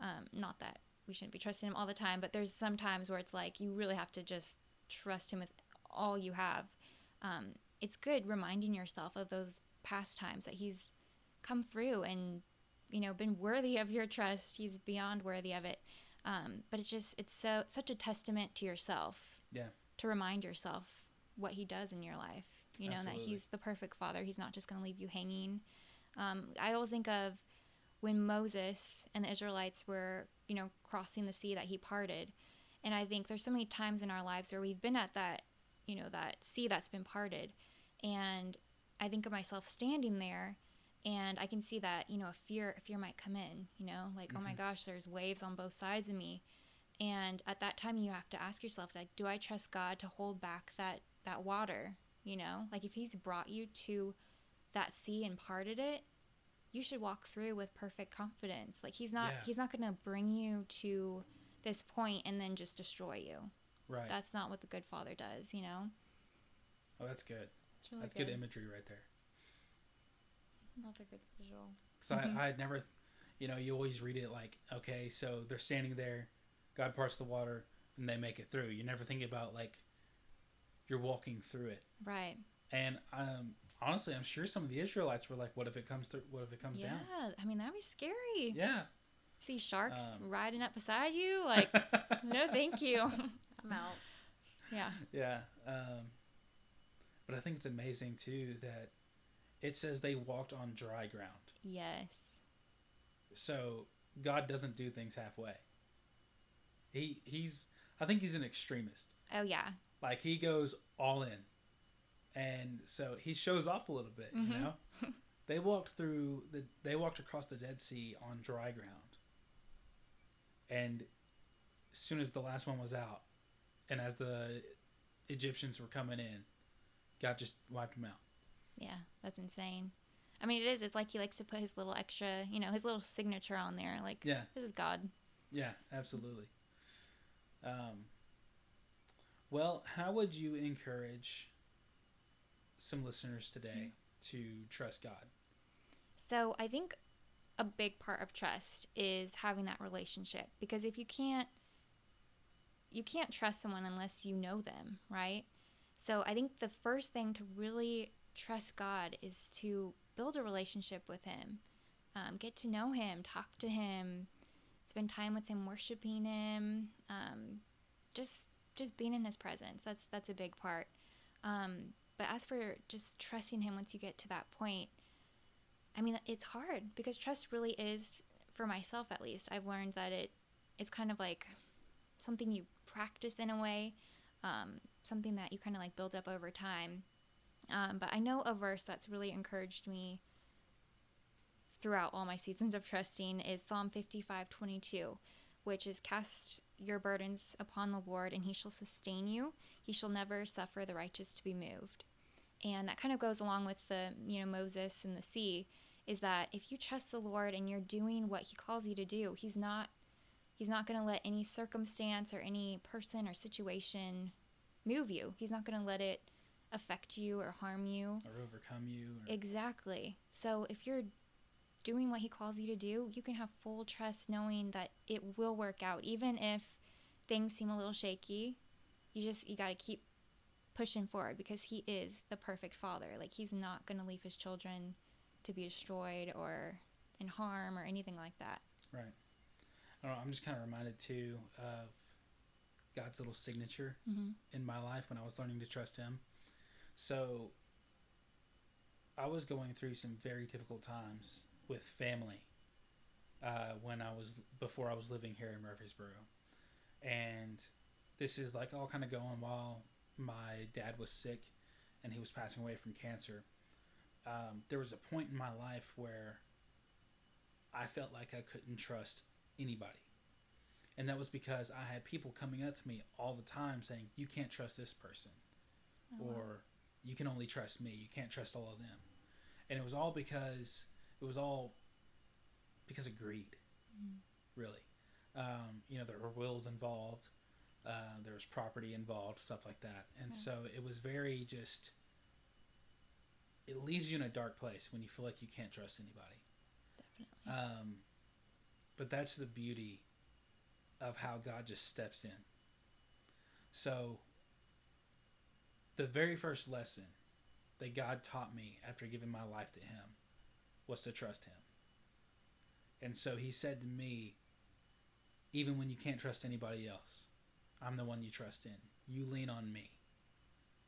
um, not that we shouldn't be trusting him all the time but there's some times where it's like you really have to just trust him with all you have um, it's good reminding yourself of those past times that he's come through and you know been worthy of your trust. He's beyond worthy of it. Um, but it's just it's so such a testament to yourself Yeah. to remind yourself what he does in your life you know that he's the perfect father. He's not just going to leave you hanging. Um, i always think of when moses and the israelites were you know crossing the sea that he parted. And i think there's so many times in our lives where we've been at that you know that sea that's been parted. And i think of myself standing there and i can see that you know a fear a fear might come in you know like oh my Mhm. gosh there's waves on both sides of me and at that time you have to ask yourself like do i trust god to hold back that that water you know like if he's brought you to that sea and parted it you should walk through with perfect confidence like he's not Yeah. he's not going to bring you to this point and then just destroy you Right. that's not what the good father does you know oh, that's good. It's really That's good imagery right there. Another good visual. because Mhm. I, I had never you know, you always read it like, okay, so they're standing there, God parts the water, and they make it through. You never think about like you're walking through it. Right. And um, honestly, I'm sure some of the Israelites were like, "What if it comes through? What if it comes yeah. down?" Yeah, I mean, that'd be scary. Yeah. See sharks Um, riding up beside you. Like, (laughs) no, thank you. (laughs) I'm out. yeah. yeah. Um, but I think it's amazing too that it says they walked on dry ground. Yes. So God doesn't do things halfway. He he's I think he's an extremist. Oh yeah. Like he goes all in. And so he shows off a little bit, you Mhm. know? (laughs) they walked through the they walked across the Dead Sea on dry ground. And as soon as the last one was out and as the Egyptians were coming in, God just wiped them out. Yeah. That's insane. I mean, it is. It's like he likes to put his little extra, you know, his little signature on there. Like, Yeah. this is God. Yeah, absolutely. Um, well, how would you encourage some listeners today to trust God? So I think a big part of trust is having that relationship because if you can't you can't trust someone unless you know them, right? So I think the first thing to really trust God is to build a relationship with Him, um, get to know Him, talk to Him, spend time with Him, worshiping Him, um, just just being in His presence. That's that's a big part. Um, but as for just trusting Him once you get to that point, I mean, it's hard because trust really is, for myself at least, I've learned that it it's kind of like something you practice in a way, um, something that you kind of like build up over time. Um, but I know a verse that's really encouraged me throughout all my seasons of trusting is Psalm 55 22, which is cast your burdens upon the Lord and he shall sustain you. He shall never suffer the righteous to be moved. And that kind of goes along with the, you know, Moses and the sea is that if you trust the Lord and you're doing what he calls you to do, he's not he's not going to let any circumstance or any person or situation move you. He's not going to let it affect you or harm you. Or overcome you? Or, Exactly. So if you're doing what he calls you to do, you can have full trust knowing that it will work out even if things seem a little shaky. You just you got to keep pushing forward because he is the perfect father. Like he's not going to leave his children to be destroyed or in harm or anything like that. right. I don't know, I'm just kind of reminded too of God's little signature Mm-hmm. in my life when I was learning to trust Him. So I was going through some very difficult times with family uh, when I was before I was living here in Murfreesboro, and this is like all kind of going while my dad was sick and he was passing away from cancer. Um, there was a point in my life where I felt like I couldn't trust anybody. And that was because I had people coming up to me all the time saying, You can't trust this person. Oh, wow. You can only trust me. You can't trust all of them. And it was all because it was all because of greed, Mm. really. Um, you know, there were wills involved, uh, there was property involved, stuff like that. And Yeah. so it was very just, it leaves you in a dark place when you feel like you can't trust anybody. Definitely. Um, but that's the beauty of how God just steps in. So, the very first lesson that God taught me after giving my life to Him was to trust Him. And so He said to me, even when you can't trust anybody else, I'm the one you trust in. You lean on me,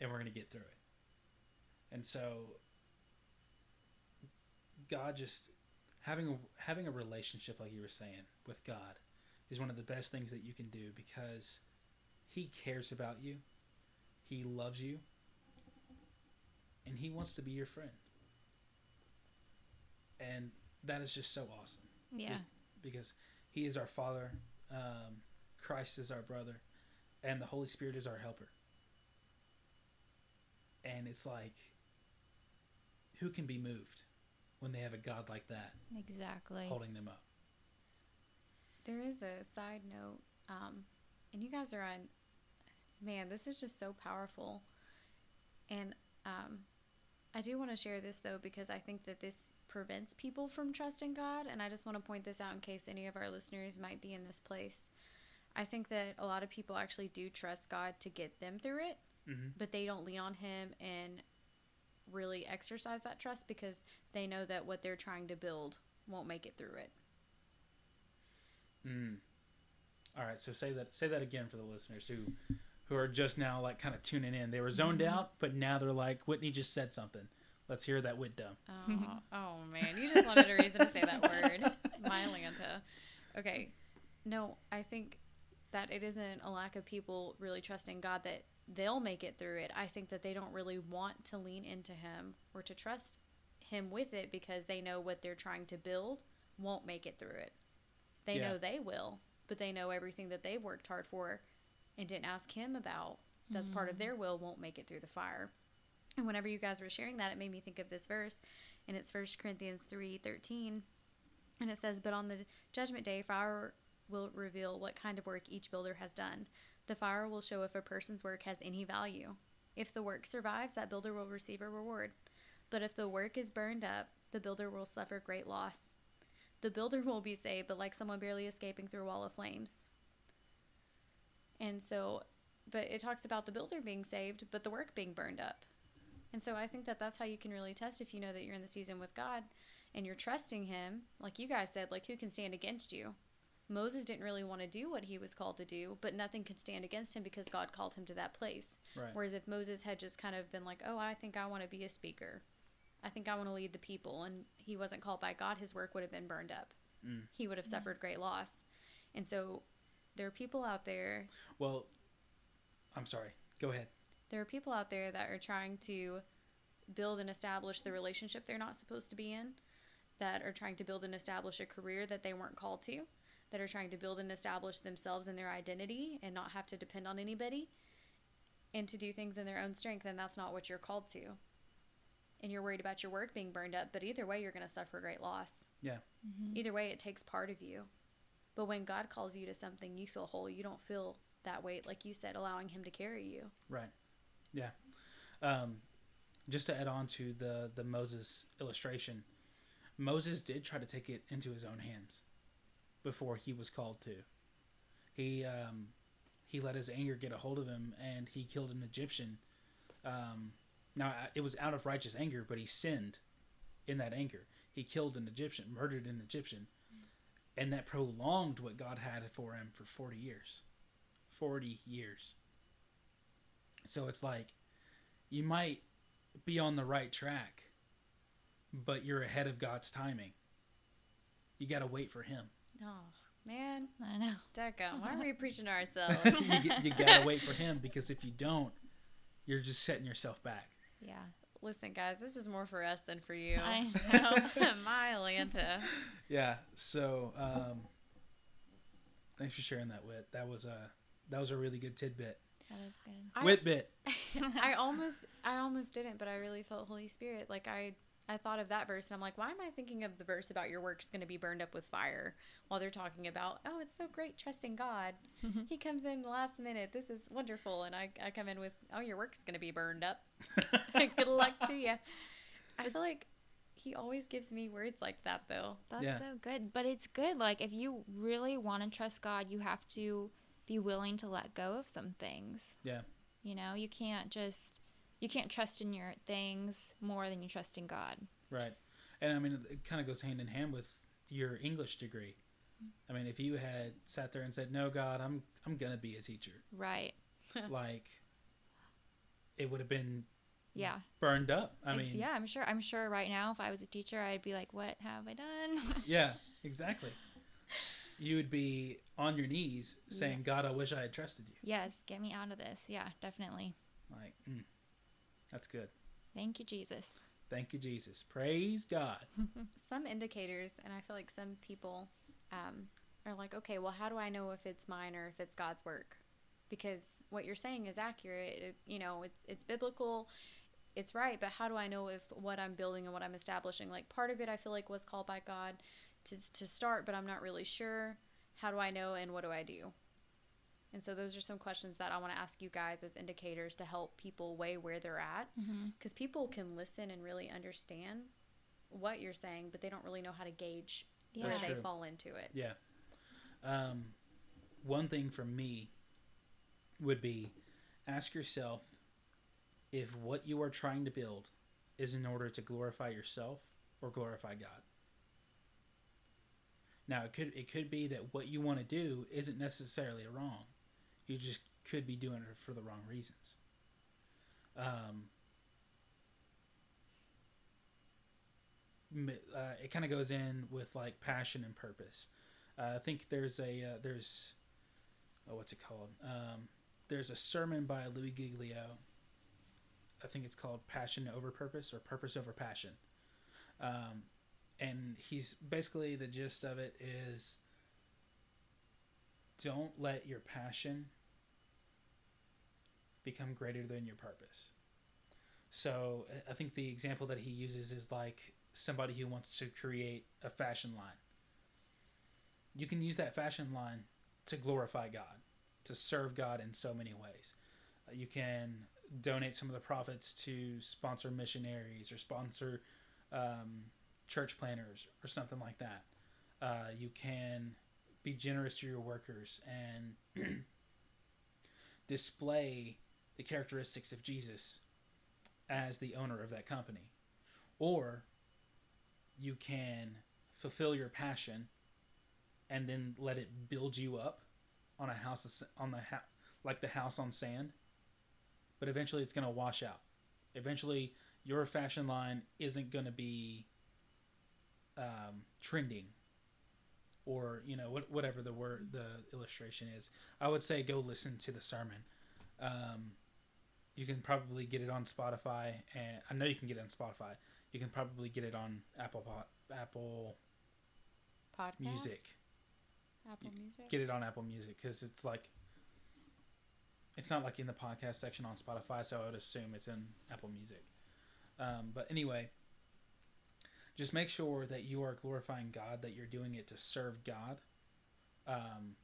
and we're going to get through it. And so, God just having a having a relationship like you were saying with God is one of the best things that you can do because he cares about you. He loves you. And he wants to be your friend. And that is just so awesome yeah. because he is our father, um, Christ is our brother, and the Holy Spirit is our helper. And it's like who can be moved when they have a God like that Exactly. holding them up? There is a side note, um, and you guys are on. Man, this is just so powerful, and um, I do want to share this though because I think that this prevents people from trusting God, and I just want to point this out in case any of our listeners might be in this place. I think that a lot of people actually do trust God to get them through it, Mm-hmm. but they don't lean on Him and really exercise that trust because they know that what they're trying to build won't make it through it. Mm. All right, so say that say that again for the listeners who who are just now like kind of tuning in. They were zoned Mm-hmm. out, but now they're like, Whitney just said something. Let's hear that Whit dumb. Oh, (laughs) oh man, you just wanted a reason to say that word. (laughs) My Lanta. Okay. No, I think that it isn't a lack of people really trusting God that they'll make it through it. I think that they don't really want to lean into Him or to trust Him with it because they know what they're trying to build won't make it through it. They Yeah. know they will, but they know everything that they've worked hard for and didn't ask Him about. That's part of mm. their will won't make it through the fire. And whenever you guys were sharing that, it made me think of this verse, and it's First Corinthians three thirteen, and it says, "But on the judgment day, fire will reveal what kind of work each builder has done. The fire will show if a person's work has any value. If the work survives, that builder will receive a reward. But if the work is burned up, the builder will suffer great loss. The builder (laughs) will be saved, but like someone barely escaping through a wall of flames." And so, but it talks about the builder being saved, but the work being burned up. And so I think that that's how you can really test if you know that you're in the season with God and you're trusting Him. Like you guys said, like who can stand against you? Moses didn't really want to do what he was called to do, but nothing could stand against him because God called him to that place. Right. Whereas if Moses had just kind of been like, oh, I think I want to be a speaker, I think I want to lead the people, and he wasn't called by God, his work would have been burned up. Mm. He would have suffered great loss. And so there are people out there Well, I'm sorry. Go ahead. there are people out there that are trying to build and establish the relationship they're not supposed to be in, that are trying to build and establish a career that they weren't called to, that are trying to build and establish themselves and their identity and not have to depend on anybody and to do things in their own strength, and that's not what you're called to. And you're worried about your work being burned up, but either way, you're going to suffer great loss. Yeah. Mm-hmm. Either way, it takes part of you. But when God calls you to something, you feel whole. You don't feel that weight, like you said, allowing Him to carry you. Right. Yeah. Um, just to add on to the the Moses illustration, Moses did try to take it into his own hands before he was called to. He um, he let his anger get a hold of him, and he killed an Egyptian. Um, now it was out of righteous anger, but he sinned in that anger. He killed an Egyptian, murdered an Egyptian, and that prolonged what God had for him for forty years. Forty years. So it's like you might be on the right track, but you're ahead of God's timing. You got to wait for Him. Oh, man. I know. Deca, why are we (laughs) preaching to ourselves? you you got to wait for Him because if you don't, you're just setting yourself back. Yeah. Listen, guys, this is more for us than for you. I (laughs) know. (laughs) My Atlanta. Yeah. So, um, thanks for sharing that, Wit. That was a that was a really good tidbit. That was good. I- Wit bit. (laughs) I almost, I almost didn't, but I really felt Holy Spirit. Like I, I thought of that verse, and I'm like, why am I thinking of the verse about your work's going to be burned up with fire? While they're talking about, oh, it's so great trusting God. (laughs) he comes in the last minute. This is wonderful, and I, I come in with, oh, your work's going to be burned up. (laughs) (laughs) Good luck to you. I feel like he always gives me words like that, though. That's Yeah. so good. But it's good. Like, if you really want to trust God, you have to be willing to let go of some things. Yeah. You know, you can't just, you can't trust in your things more than you trust in God. Right. And I mean, it kind of goes hand in hand with your English degree. I mean, if you had sat there and said, "No, God, I'm I'm gonna be a teacher," Right. (laughs) like it would have been Yeah. burned up. I mean, yeah, I'm sure. I'm sure right now, if I was a teacher, I'd be like, "What have I done?" (laughs) yeah, exactly. You would be on your knees saying, "God, I wish I had trusted you." yes, get me out of this. Yeah, definitely. Like, mm, that's good. Thank you, Jesus. Thank you, Jesus. Praise God. (laughs) some indicators, and I feel like some people um, are like, okay, well, how do I know if it's mine or if it's God's work? Because what you're saying is accurate. It, you know, it's it's biblical, it's right. But how do I know if what I'm building and what I'm establishing, like part of it, I feel like was called by God to to start, but I'm not really sure. How do I know, and what do I do? And so those are some questions that I want to ask you guys as indicators to help people weigh where they're at. Mm-hmm. Because people can listen and really understand what you're saying, but they don't really know how to gauge Yeah. where they fall into it. Yeah. Um, one thing for me would be ask yourself if what you are trying to build is in order to glorify yourself or glorify God. Now it could it could be that what you want to do isn't necessarily wrong. You just could be doing it for the wrong reasons. Um, uh, it kind of goes in with like passion and purpose. Uh, I think there's a uh, there's oh what's it called? Um, there's a sermon by Louis Giglio. I think it's called Passion Over Purpose or Purpose Over Passion. Um, and he's basically the gist of it is don't let your passion become greater than your purpose. So I- think the example that he uses is like somebody who wants to create a fashion line. You can use that fashion line to glorify God, to serve God in so many ways. Uh, You can donate some of the profits to sponsor missionaries or sponsor um, church planners or something like that. Uh, you can be generous to your workers and (clears throat) display the characteristics of Jesus as the owner of that company. Or you can fulfill your passion and then let it build you up on a house on the ha- like the house on sand. But eventually it's going to wash out. Eventually your fashion line isn't going to be um, trending or you know what, whatever the word the illustration is i would say go listen to the sermon um, you can probably get it on spotify and i know you can get it on spotify you can probably get it on apple apple Podcast? music Apple Music? get it on apple music because it's like it's not like in the podcast section on spotify so i would assume it's in apple music um, but anyway just make sure that you are glorifying god that you're doing it to serve god um,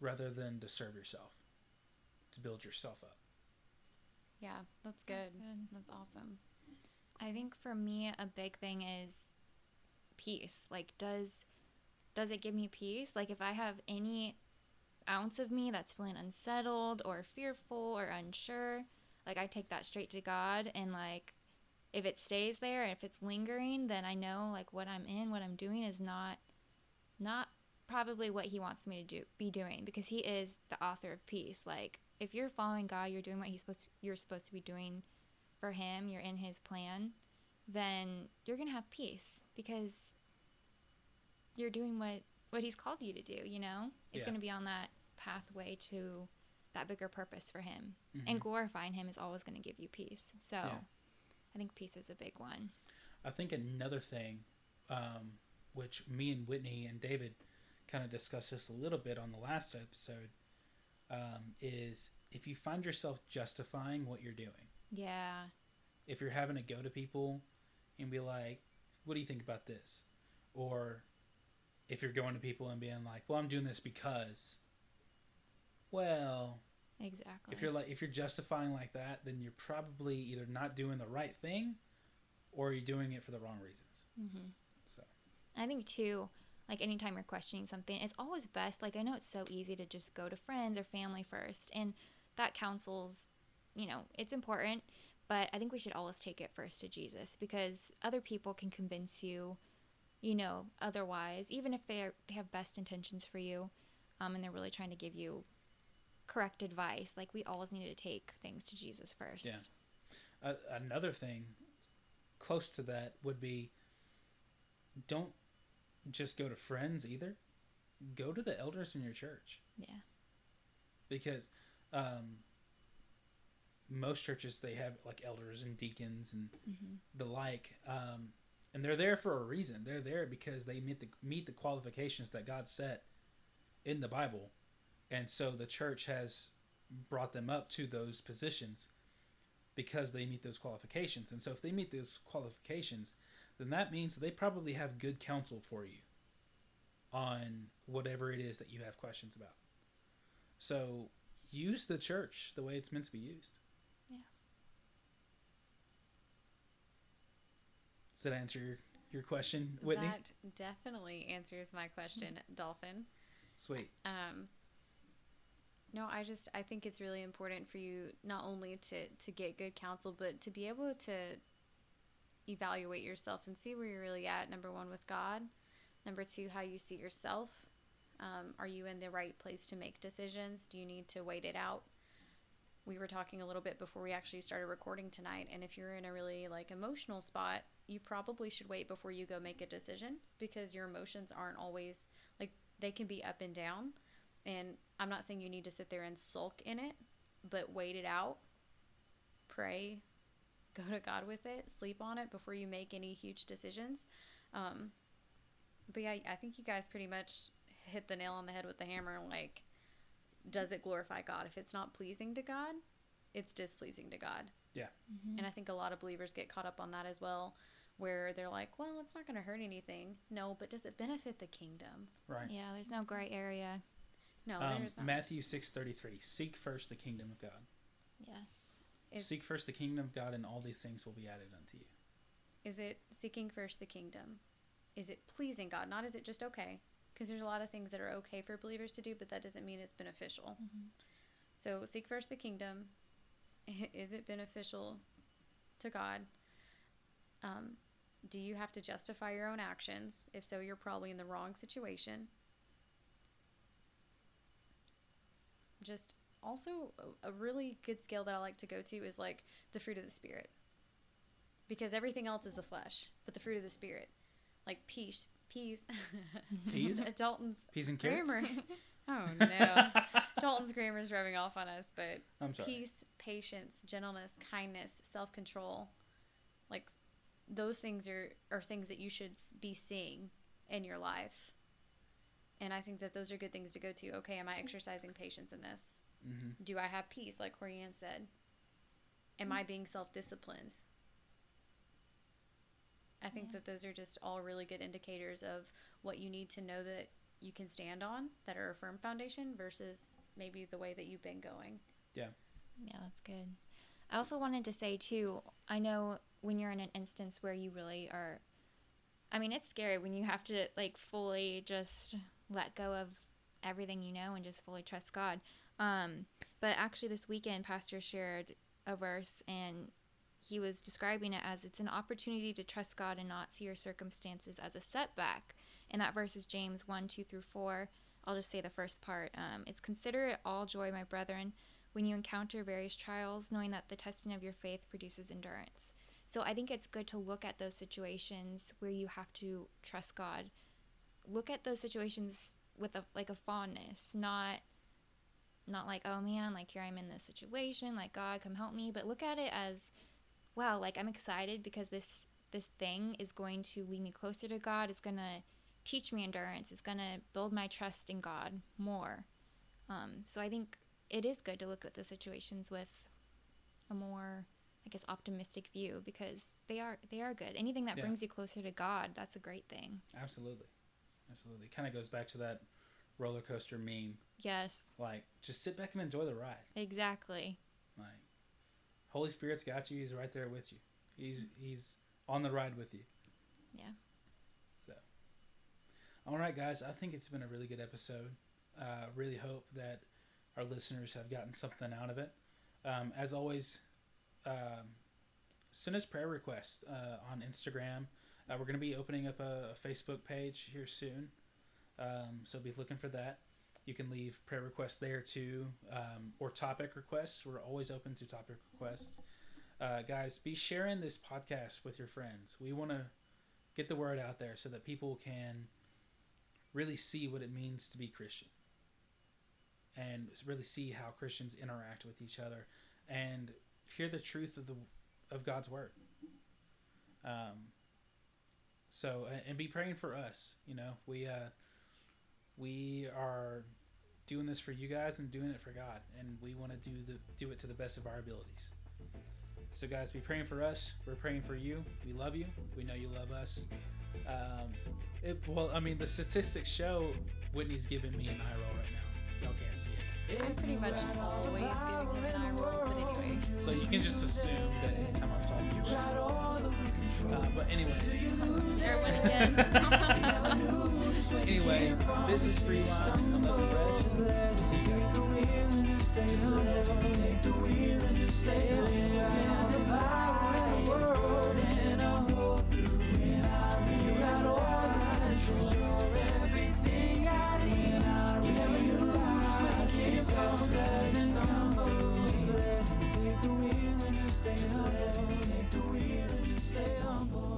rather than to serve yourself to build yourself up yeah, that's good. That's good. That's awesome. I think for me a big thing is peace. Like does does it give me peace? Like if I have any ounce of me that's feeling unsettled or fearful or unsure, like I take that straight to God and like if it stays there, if it's lingering, then I know like what I'm in, what I'm doing is not not probably what he wants me to do be doing because he is the author of peace. Like if you're following God, you're doing what he's supposed to, you're supposed to be doing for him, you're in his plan, then you're going to have peace because you're doing what what he's called you to do, you know? It's Yeah. going to be on that pathway to that bigger purpose for him. Mhm. And glorifying him is always going to give you peace. So Yeah. I think peace is a big one. I think another thing, um, which me and Whitney and David kind of discussed this a little bit on the last episode, um, is if you find yourself justifying what you're doing, Yeah. if you're having to go to people and be like, "What do you think about this?" or if you're going to people and being like, "Well, I'm doing this because," well, Exactly. if you're like if you're justifying like that, then you're probably either not doing the right thing, or you're doing it for the wrong reasons. hmm So. I think too, like anytime you're questioning something, it's always best. Like I know it's so easy to just go to friends or family first, and that counsels, you know, it's important. But I think we should always take it first to Jesus because other people can convince you, you know, otherwise, even if they are they have best intentions for you, um, and they're really trying to give you correct advice. Like we always need to take things to Jesus first. Yeah. Uh, another thing close to that would be don't just go to friends either. Go to the elders in your church Yeah. because um, most churches they have like elders and deacons and hmm the like, um, and they're there for a reason. They're there because they meet the meet the qualifications that God set in the Bible, and so the church has brought them up to those positions because they meet those qualifications. And so if they meet those qualifications, then that means they probably have good counsel for you on whatever it is that you have questions about. So use the church the way it's meant to be used. Yeah. Does that answer your, your question, Whitney? That definitely answers my question, Dolphin. Sweet. Um, no, I just I think it's really important for you not only to to get good counsel, but to be able to evaluate yourself and see where you're really at. Number one, with God. Number two, how you see yourself. Um, are you in the right place to make decisions? Do you need to wait it out? We were talking a little bit before we actually started recording tonight, and if you're in a really like emotional spot, you probably should wait before you go make a decision because your emotions aren't always like they can be up and down. And I'm not saying you need to sit there and sulk in it, but wait it out. Pray, go to God with it, sleep on it before you make any huge decisions. Um, but yeah, I think you guys pretty much hit the nail on the head with the hammer. Like, does it glorify God? If it's not pleasing to God, it's displeasing to God. Mhm. And I think a lot of believers get caught up on that as well, where they're like, well, it's not going to hurt anything. No, but does it benefit the kingdom? Right. Yeah, there's no gray area. No, Um, there's not. Matthew six thirty three. Seek first the kingdom of God. Yes. Is, Seek first the kingdom of God, and all these things will be added unto you. is it seeking first the kingdom? Is it pleasing God? Not is it just okay? Because there's a lot of things that are okay for believers to do, but that doesn't mean it's beneficial. Mhm. So seek first the kingdom. (laughs) Is it beneficial to God? Um, do you have to justify your own actions? If so, you're probably in the wrong situation. Just also a, a really good scale that I like to go to is like the fruit of the spirit. Because everything else is the flesh, but the fruit of the spirit, like peace, peace, (laughs) Peas? (laughs) Dalton's Peas and carrots. grammar. (laughs) Oh no. Dalton's grammar is rubbing off on us, but I'm sorry. peace, patience, gentleness, kindness, self control, like those things are, are things that you should be seeing in your life. And I think that those are good things to go to. Okay, am I exercising patience in this? Hmm Do I have peace, like Corianne said? Am I being self disciplined? I think Yeah. that those are just all really good indicators of what you need to know that you can stand on that are a firm foundation versus maybe the way that you've been going. Yeah. Yeah, that's good. I also wanted to say too, I know when you're in an instance where you really are I mean, it's scary when you have to like fully just let go of everything you know and just fully trust God. Um, but actually this weekend pastor shared a verse and he was describing it as it's an opportunity to trust God and not see your circumstances as a setback. And that verse is James 1, 2 through 4. I'll just say the first part. Um, it's consider it all joy, my brethren, when you encounter various trials, knowing that the testing of your faith produces endurance. So I think it's good to look at those situations where you have to trust God. Look at those situations with a like a fondness, not not like, oh man, like here I'm in this situation, like God come help me, but look at it as wow, like I'm excited because this this thing is going to lead me closer to God. It's going to teach me endurance. It's going to build my trust in God more. Um, so I think it is good to look at the situations with a more, I guess, optimistic view because they are they are good. Anything that Yeah. brings you closer to God, that's a great thing. Absolutely. Absolutely. Kind of goes back to that roller coaster meme. Yes, Like, just sit back and enjoy the ride. exactly. Like, Holy Spirit's got you. He's right there with you. He's he's on the ride with you. Yeah. So, all right, guys. I think it's been a really good episode. Uh, really hope that our listeners have gotten something out of it. Um, as always, um, send us prayer requests uh, on Instagram. Uh, we're going to be opening up a, a Facebook page here soon, um, so be looking for that. You can leave prayer requests there too, um, or topic requests. We're always open to topic requests. Uh, guys, be sharing this podcast with your friends. We want to get the word out there so that people can really see what it means to be Christian and really see how Christians interact with each other and hear the truth of the of God's word. Um, so and- be praying for us. You know, we uh, we are doing this for you guys and doing it for God, and we want to do the do it to the best of our abilities. So, guys, be praying for us. We're praying for you. We love you. We know you love us. Um, it, well, I mean, the statistics show Whitney's giving me an eye roll right now. Y'all can't see it. I'm pretty much always giving them an eye roll, but anyway. So you can just assume that anytime I'm talking you, uh, but anyway. there it again. (laughs) anyway, this is Free Line. I'm See you guys. Take the wheel and just stay. the wheel and just stay humble. Take the wheel and just stay humble.